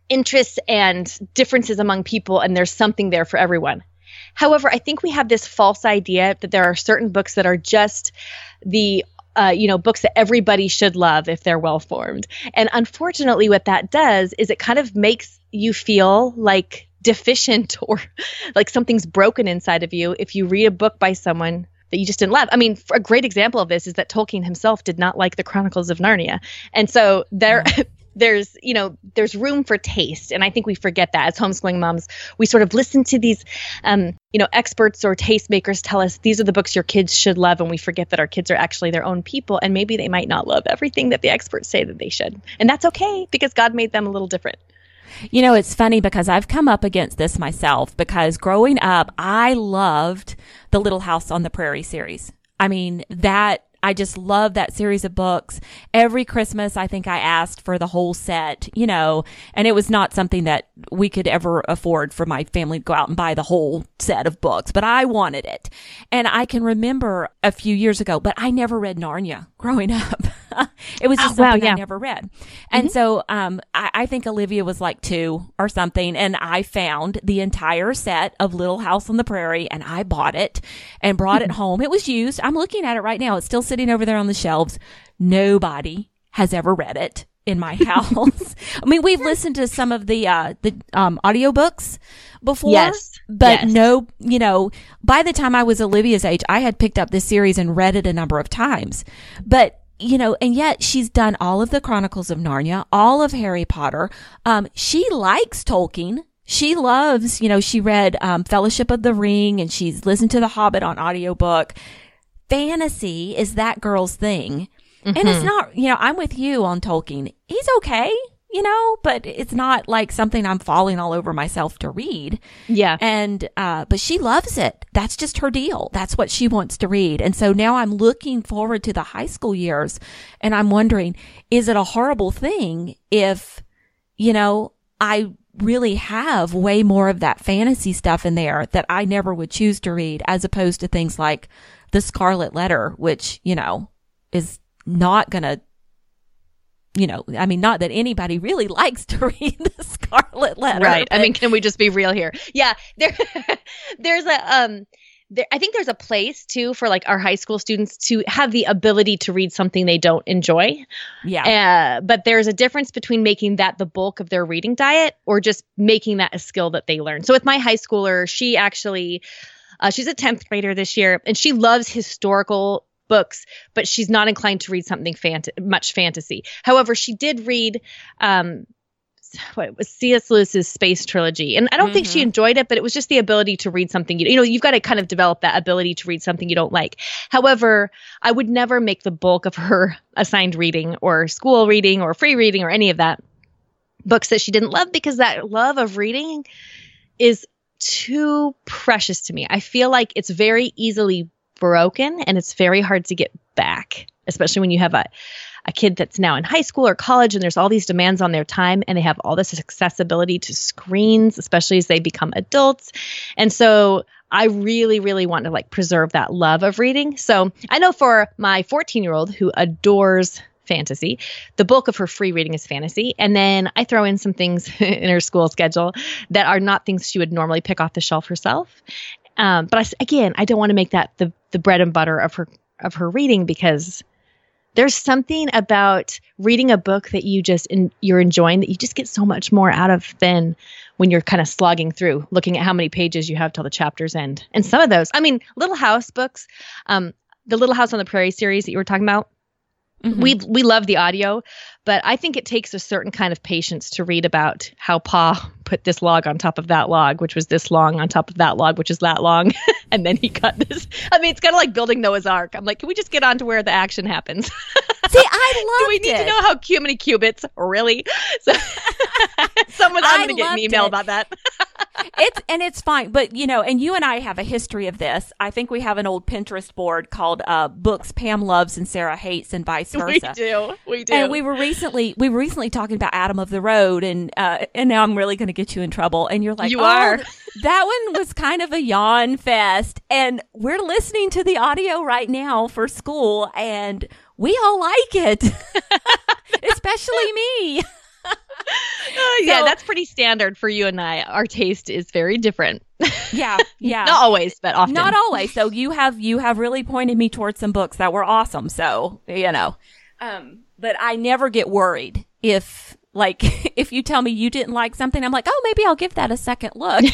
interests and differences among people, and there's something there for everyone. However, I think we have this false idea that there are certain books that are just the uh, you know, books that everybody should love if they're well formed. And unfortunately, what that does is it kind of makes you feel like deficient or like something's broken inside of you if you read a book by someone that you just didn't love. I mean, a great example of this is that Tolkien himself did not like the Chronicles of Narnia. And so there, mm there's you know there's room for taste. And i think we forget that as homeschooling moms we sort of listen to these um, you know experts or tastemakers tell us these are the books your kids should love and we forget that our kids are actually their own people and maybe they might not love everything that the experts say that they should. And that's okay because god made them a little different. You know, it's funny because I've come up against this myself because growing up, I loved the Little House on the Prairie series. I mean, that I just love that series of books. Every Christmas, I think I asked for the whole set, you know, and it was not something that we could ever afford for my family to go out and buy the whole set of books, but I wanted it. And I can remember a few years ago, but I never read Narnia growing up. it was just oh, something wow, yeah. I never read. And mm-hmm. so, um, I, I, think Olivia was like two or something. And I found the entire set of Little House on the Prairie and I bought it and brought it home. It was used. I'm looking at it right now. It's still sitting over there on the shelves. Nobody has ever read it in my house. I mean, we've listened to some of the, uh, the, um, audiobooks before. Yes. But yes. no, you know, by the time I was Olivia's age, I had picked up this series and read it a number of times. But you know, and yet she's done all of the Chronicles of Narnia, all of Harry Potter. Um, she likes Tolkien. She loves, you know, she read um, Fellowship of the Ring and she's listened to The Hobbit on audiobook. Fantasy is that girl's thing. Mm-hmm. And it's mm-hmm. not, you know, I'm with you on Tolkien. He's okay you know, but it's not like something I'm falling all over myself to read. Yeah. And, uh, but she loves it. That's just her deal. That's what she wants to read. And so now I'm looking forward to the high school years and I'm wondering, is it a horrible thing if, you know, I really have way more of that fantasy stuff in there that I never would choose to read as opposed to things like the Scarlet Letter, which, you know, is not going to you know, I mean, not that anybody really likes to read the Scarlet Letter. Right. I mean, can we just be real here? Yeah. There, there's a, um, there, I think there's a place too for like our high school students to have the ability to read something they don't enjoy. yeah. Uh, but there's a difference between making that the bulk of their reading diet or just making that a skill that they learn. So with my high schooler, she actually, uh, she's a 10th grader this year and she loves historical books, but she's not inclined to read something fant- much fantasy. However, she did read, um, what was C.S. Lewis's Space Trilogy, and I don't think she Mhm. enjoyed it, but it was just the ability to read something. You, you know, you've got to kind of develop that ability to read something you don't like. However, I would never make the bulk of her assigned reading or school reading or free reading or any of that books that she didn't love because that love of reading is too precious to me. I feel like it's very easily broken and it's very hard to get back, especially when you have a a kid that's now in high school or college and there's all these demands on their time and they have all this accessibility to screens especially as they become adults. And so i really really want to like preserve that love of reading. So i know for my 14 year old who adores fantasy the bulk of her free reading is fantasy. And then i throw in some things in her school schedule that are not things she would normally pick off the shelf herself. Um, but I, again i don't want to make that the the bread and butter of her of her reading because there's something about reading a book that you just in, you're enjoying that you just get so much more out of than when you're kind of slogging through looking at how many pages you have till the chapters end and some of those i mean little house books um, the little house on the prairie series that you were talking about Mhm. we we love the audio but i think it takes a certain kind of patience to read about how pa put this log on top of that log which was this long on top of that log which is that long. And then he cut this. I mean it's kind of like building noah's ark. I'm like can we just get on to where the action happens? See, I love it. do we need it. to know how cu- many cubits? Really? So someone i'm gonna get an email it. about that. It's and it's fine but you know and you and i have a history of this. I think we have an old pinterest board called uh, books pam loves and sarah hates and vice versa. we do. We do. and we were recently we were recently talking about adam of the road and uh and now i'm really going to get you in trouble and you're like You "Oh, are." that one was kind of a yawn fest. And we're listening to the audio right now for school and we all like it. Especially me. Yeah So- that's pretty standard for you and i. Our taste is very different. Yeah yeah. Not always but often. Not always. So you have you have really pointed me towards some books that were awesome. So you know, um, but I never get worried if like if you tell me you didn't like something, I'm like, oh, maybe I'll give that a second look.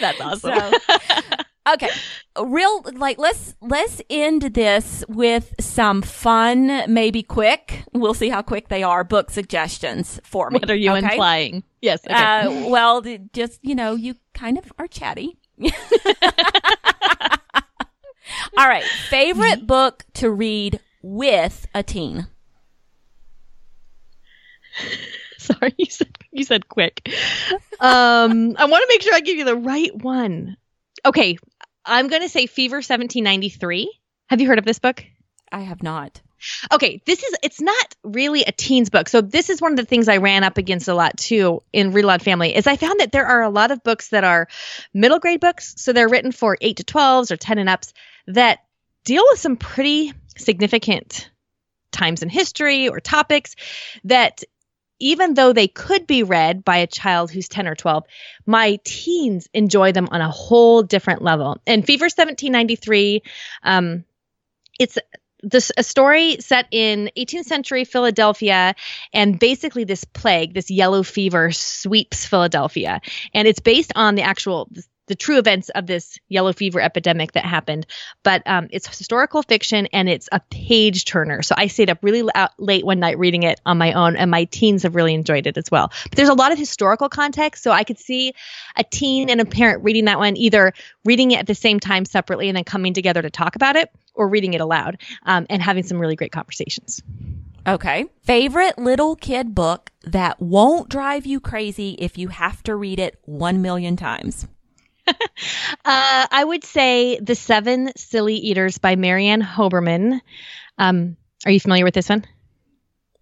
that's awesome So, okay, real like let's let's end this with some fun, maybe quick. We'll see how quick they are. Book suggestions for me. what are you okay? implying yes okay. Uh, well, just you know, you kind of are chatty. All right, favorite book to read with a teen. Sorry, you said you said quick. Um, I want to make sure I give you the right one. Okay, I'm going to say Fever 1793. Have you heard of this book? I have not. Okay, this is it's not really a teens book. So this is one of the things I ran up against a lot too in Read Aloud Family is I found that there are a lot of books that are middle grade books, so they're written for 8 to 12s or 10 and ups that deal with some pretty significant times in history or topics that even though they could be read by a child who's 10 or 12, my teens enjoy them on a whole different level. And Fever 1793, um, it's this a story set in 18th century Philadelphia, and basically this plague, this yellow fever, sweeps Philadelphia, and it's based on the actual the true events of this yellow fever epidemic that happened. But um, it's historical fiction and it's a page turner. So I stayed up really la- late one night reading it on my own, and my teens have really enjoyed it as well. But there's a lot of historical context, so I could see a teen and a parent reading that one, either reading it at the same time separately and then coming together to talk about it, or reading it aloud um, and having some really great conversations. Okay. Favorite little kid book that won't drive you crazy if you have to read it one million times. Uh, I would say The Seven Silly Eaters by Mary Ann Hoberman. Um, are you familiar with this one?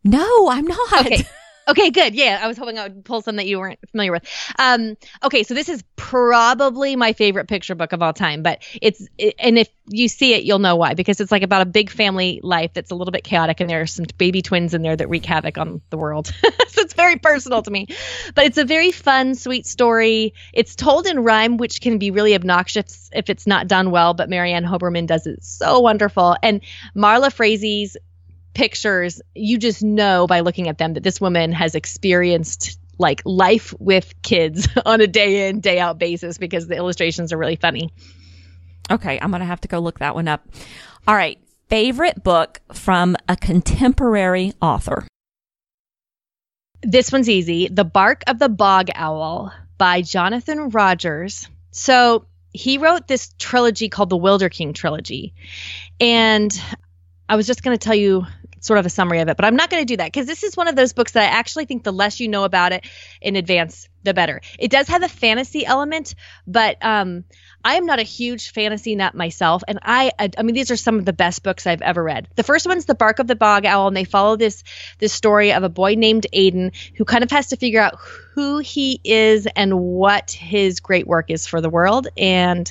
No, I'm not. Okay. Okay, good. Yeah, I was hoping I would pull some that you weren't familiar with. Um, okay, so this is probably my favorite picture book of all time, but it's it, and if you see it, you'll know why because it's like about a big family life that's a little bit chaotic, and there are some baby twins in there that wreak havoc on the world. so it's very personal to me, but it's a very fun, sweet story. It's told in rhyme, which can be really obnoxious if it's not done well. But Mary Ann Hoberman does it so wonderful, and Marla Frazee's pictures, you just know by looking at them that this woman has experienced like life with kids on a day in, day out basis because the illustrations are really funny. Okay, I'm going to have to go look that one up. All right, favorite book from a contemporary author. This one's easy The Bark of the Bog Owl by Jonathan Rogers. So he wrote this trilogy called the Wilderking trilogy. And I was just going to tell you sort of a summary of it, but I'm not going to do that because this is one of those books that I actually think the less you know about it in advance, the better. It does have a fantasy element, but um, I am not a huge fantasy nut myself, and I, I, I mean, these are some of the best books I've ever read. The first one's The Bark of the Bog Owl, and they follow this this story of a boy named Aidan who kind of has to figure out who he is and what his great work is for the world. And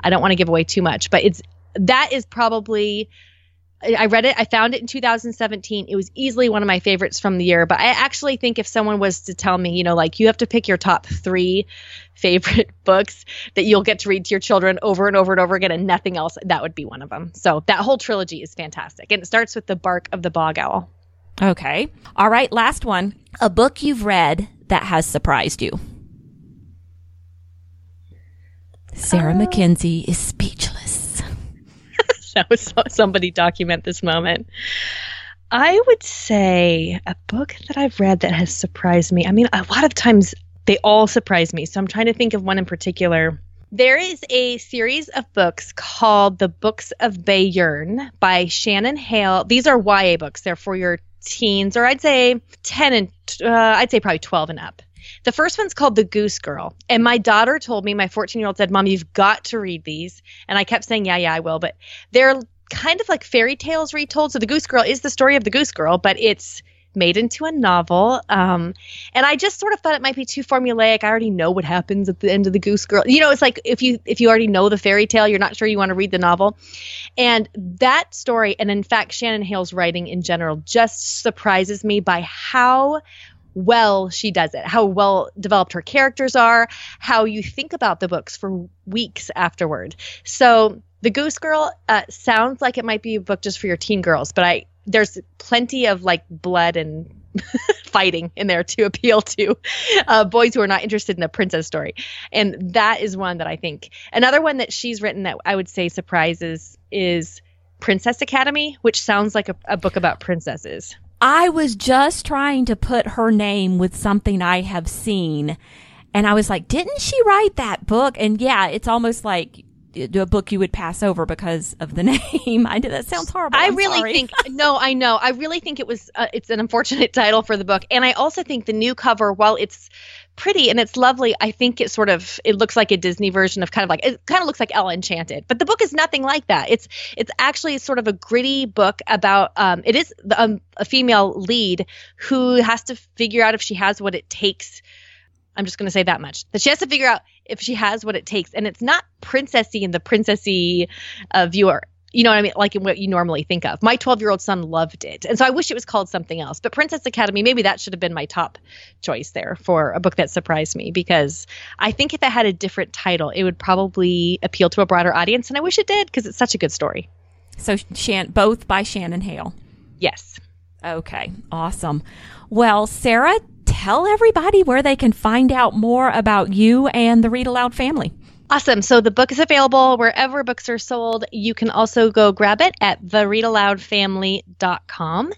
I don't want to give away too much, but it's that is probably I read it. I found it in 2017. It was easily one of my favorites from the year. But I actually think if someone was to tell me, you know, like you have to pick your top three favorite books that you'll get to read to your children over and over and over again and nothing else, that would be one of them. So that whole trilogy is fantastic. And it starts with The Bark of the Bog Owl. Okay. All right. Last one. A book you've read that has surprised you. Sarah uh, Mackenzie is speechless. that was somebody document this moment. I would say a book that I've read that has surprised me. I mean, a lot of times they all surprise me. So I'm trying to think of one in particular. There is a series of books called The Books of Bayern by Shannon Hale. These are YA books. They're for your teens, or I'd say 10 and uh, I'd say probably 12 and up. The first one's called The Goose Girl. And my daughter told me, my 14 year old said, Mom, you've got to read these. And I kept saying, Yeah, yeah, I will. But they're kind of like fairy tales retold. So The Goose Girl is the story of the Goose Girl, but it's made into a novel. Um, and I just sort of thought it might be too formulaic. I already know what happens at the end of the Goose Girl. You know, it's like if you if you already know the fairy tale, you're not sure you want to read the novel. And that story, and in fact, Shannon Hale's writing in general, just surprises me by how well she does it, how well developed her characters are, how you think about the books for weeks afterward. So, The Goose Girl uh, sounds like it might be a book just for your teen girls, but I there's plenty of like blood and fighting in there to appeal to uh, boys who are not interested in the princess story. And that is one that I think. Another one that she's written that I would say surprises is Princess Academy, which sounds like a, a book about princesses. I was just trying to put her name with something I have seen. And I was like, didn't she write that book? And yeah, it's almost like a book you would pass over because of the name. I did that sounds horrible. I I'm really sorry. think no, I know. I really think it was uh, it's an unfortunate title for the book. And I also think the new cover while it's pretty and it's lovely. I think it sort of it looks like a Disney version of kind of like it kind of looks like Ella Enchanted, but the book is nothing like that. It's it's actually sort of a gritty book about um, it is the, um, a female lead who has to figure out if she has what it takes. I'm just going to say that much that she has to figure out if she has what it takes, and it's not princessy in the princessy uh, viewer you know what I mean? Like in what you normally think of. My 12 year old son loved it. And so I wish it was called something else. But Princess Academy, maybe that should have been my top choice there for a book that surprised me because I think if it had a different title, it would probably appeal to a broader audience. And I wish it did because it's such a good story. So, Shan- both by Shannon Hale. Yes. Okay. Awesome. Well, Sarah, tell everybody where they can find out more about you and the Read Aloud family. Awesome. So the book is available wherever books are sold. You can also go grab it at thereadaloudfamily.com.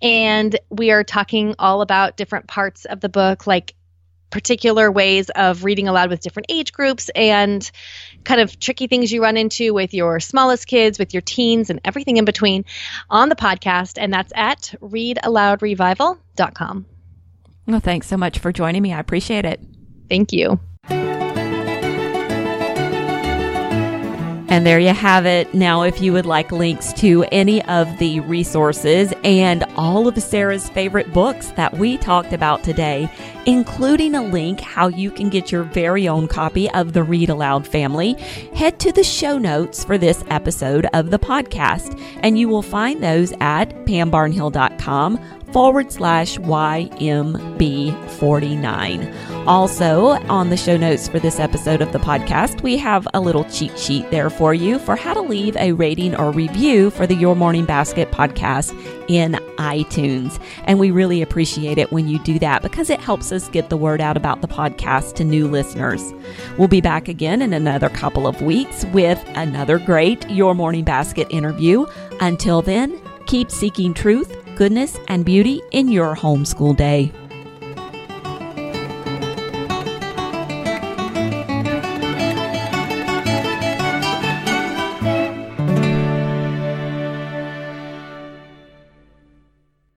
And we are talking all about different parts of the book, like particular ways of reading aloud with different age groups and kind of tricky things you run into with your smallest kids, with your teens, and everything in between on the podcast. And that's at readaloudrevival.com. Well, thanks so much for joining me. I appreciate it. Thank you. And there you have it. Now, if you would like links to any of the resources and all of Sarah's favorite books that we talked about today, including a link how you can get your very own copy of the Read Aloud family, head to the show notes for this episode of the podcast, and you will find those at pambarnhill.com forward slash YMB49. Also, on the show notes for this episode of the podcast, we have a little cheat sheet there for you for how to leave a rating or review for the Your Morning Basket podcast in iTunes. And we really appreciate it when you do that because it helps us get the word out about the podcast to new listeners. We'll be back again in another couple of weeks with another great Your Morning Basket interview. Until then, keep seeking truth goodness, and beauty in your homeschool day.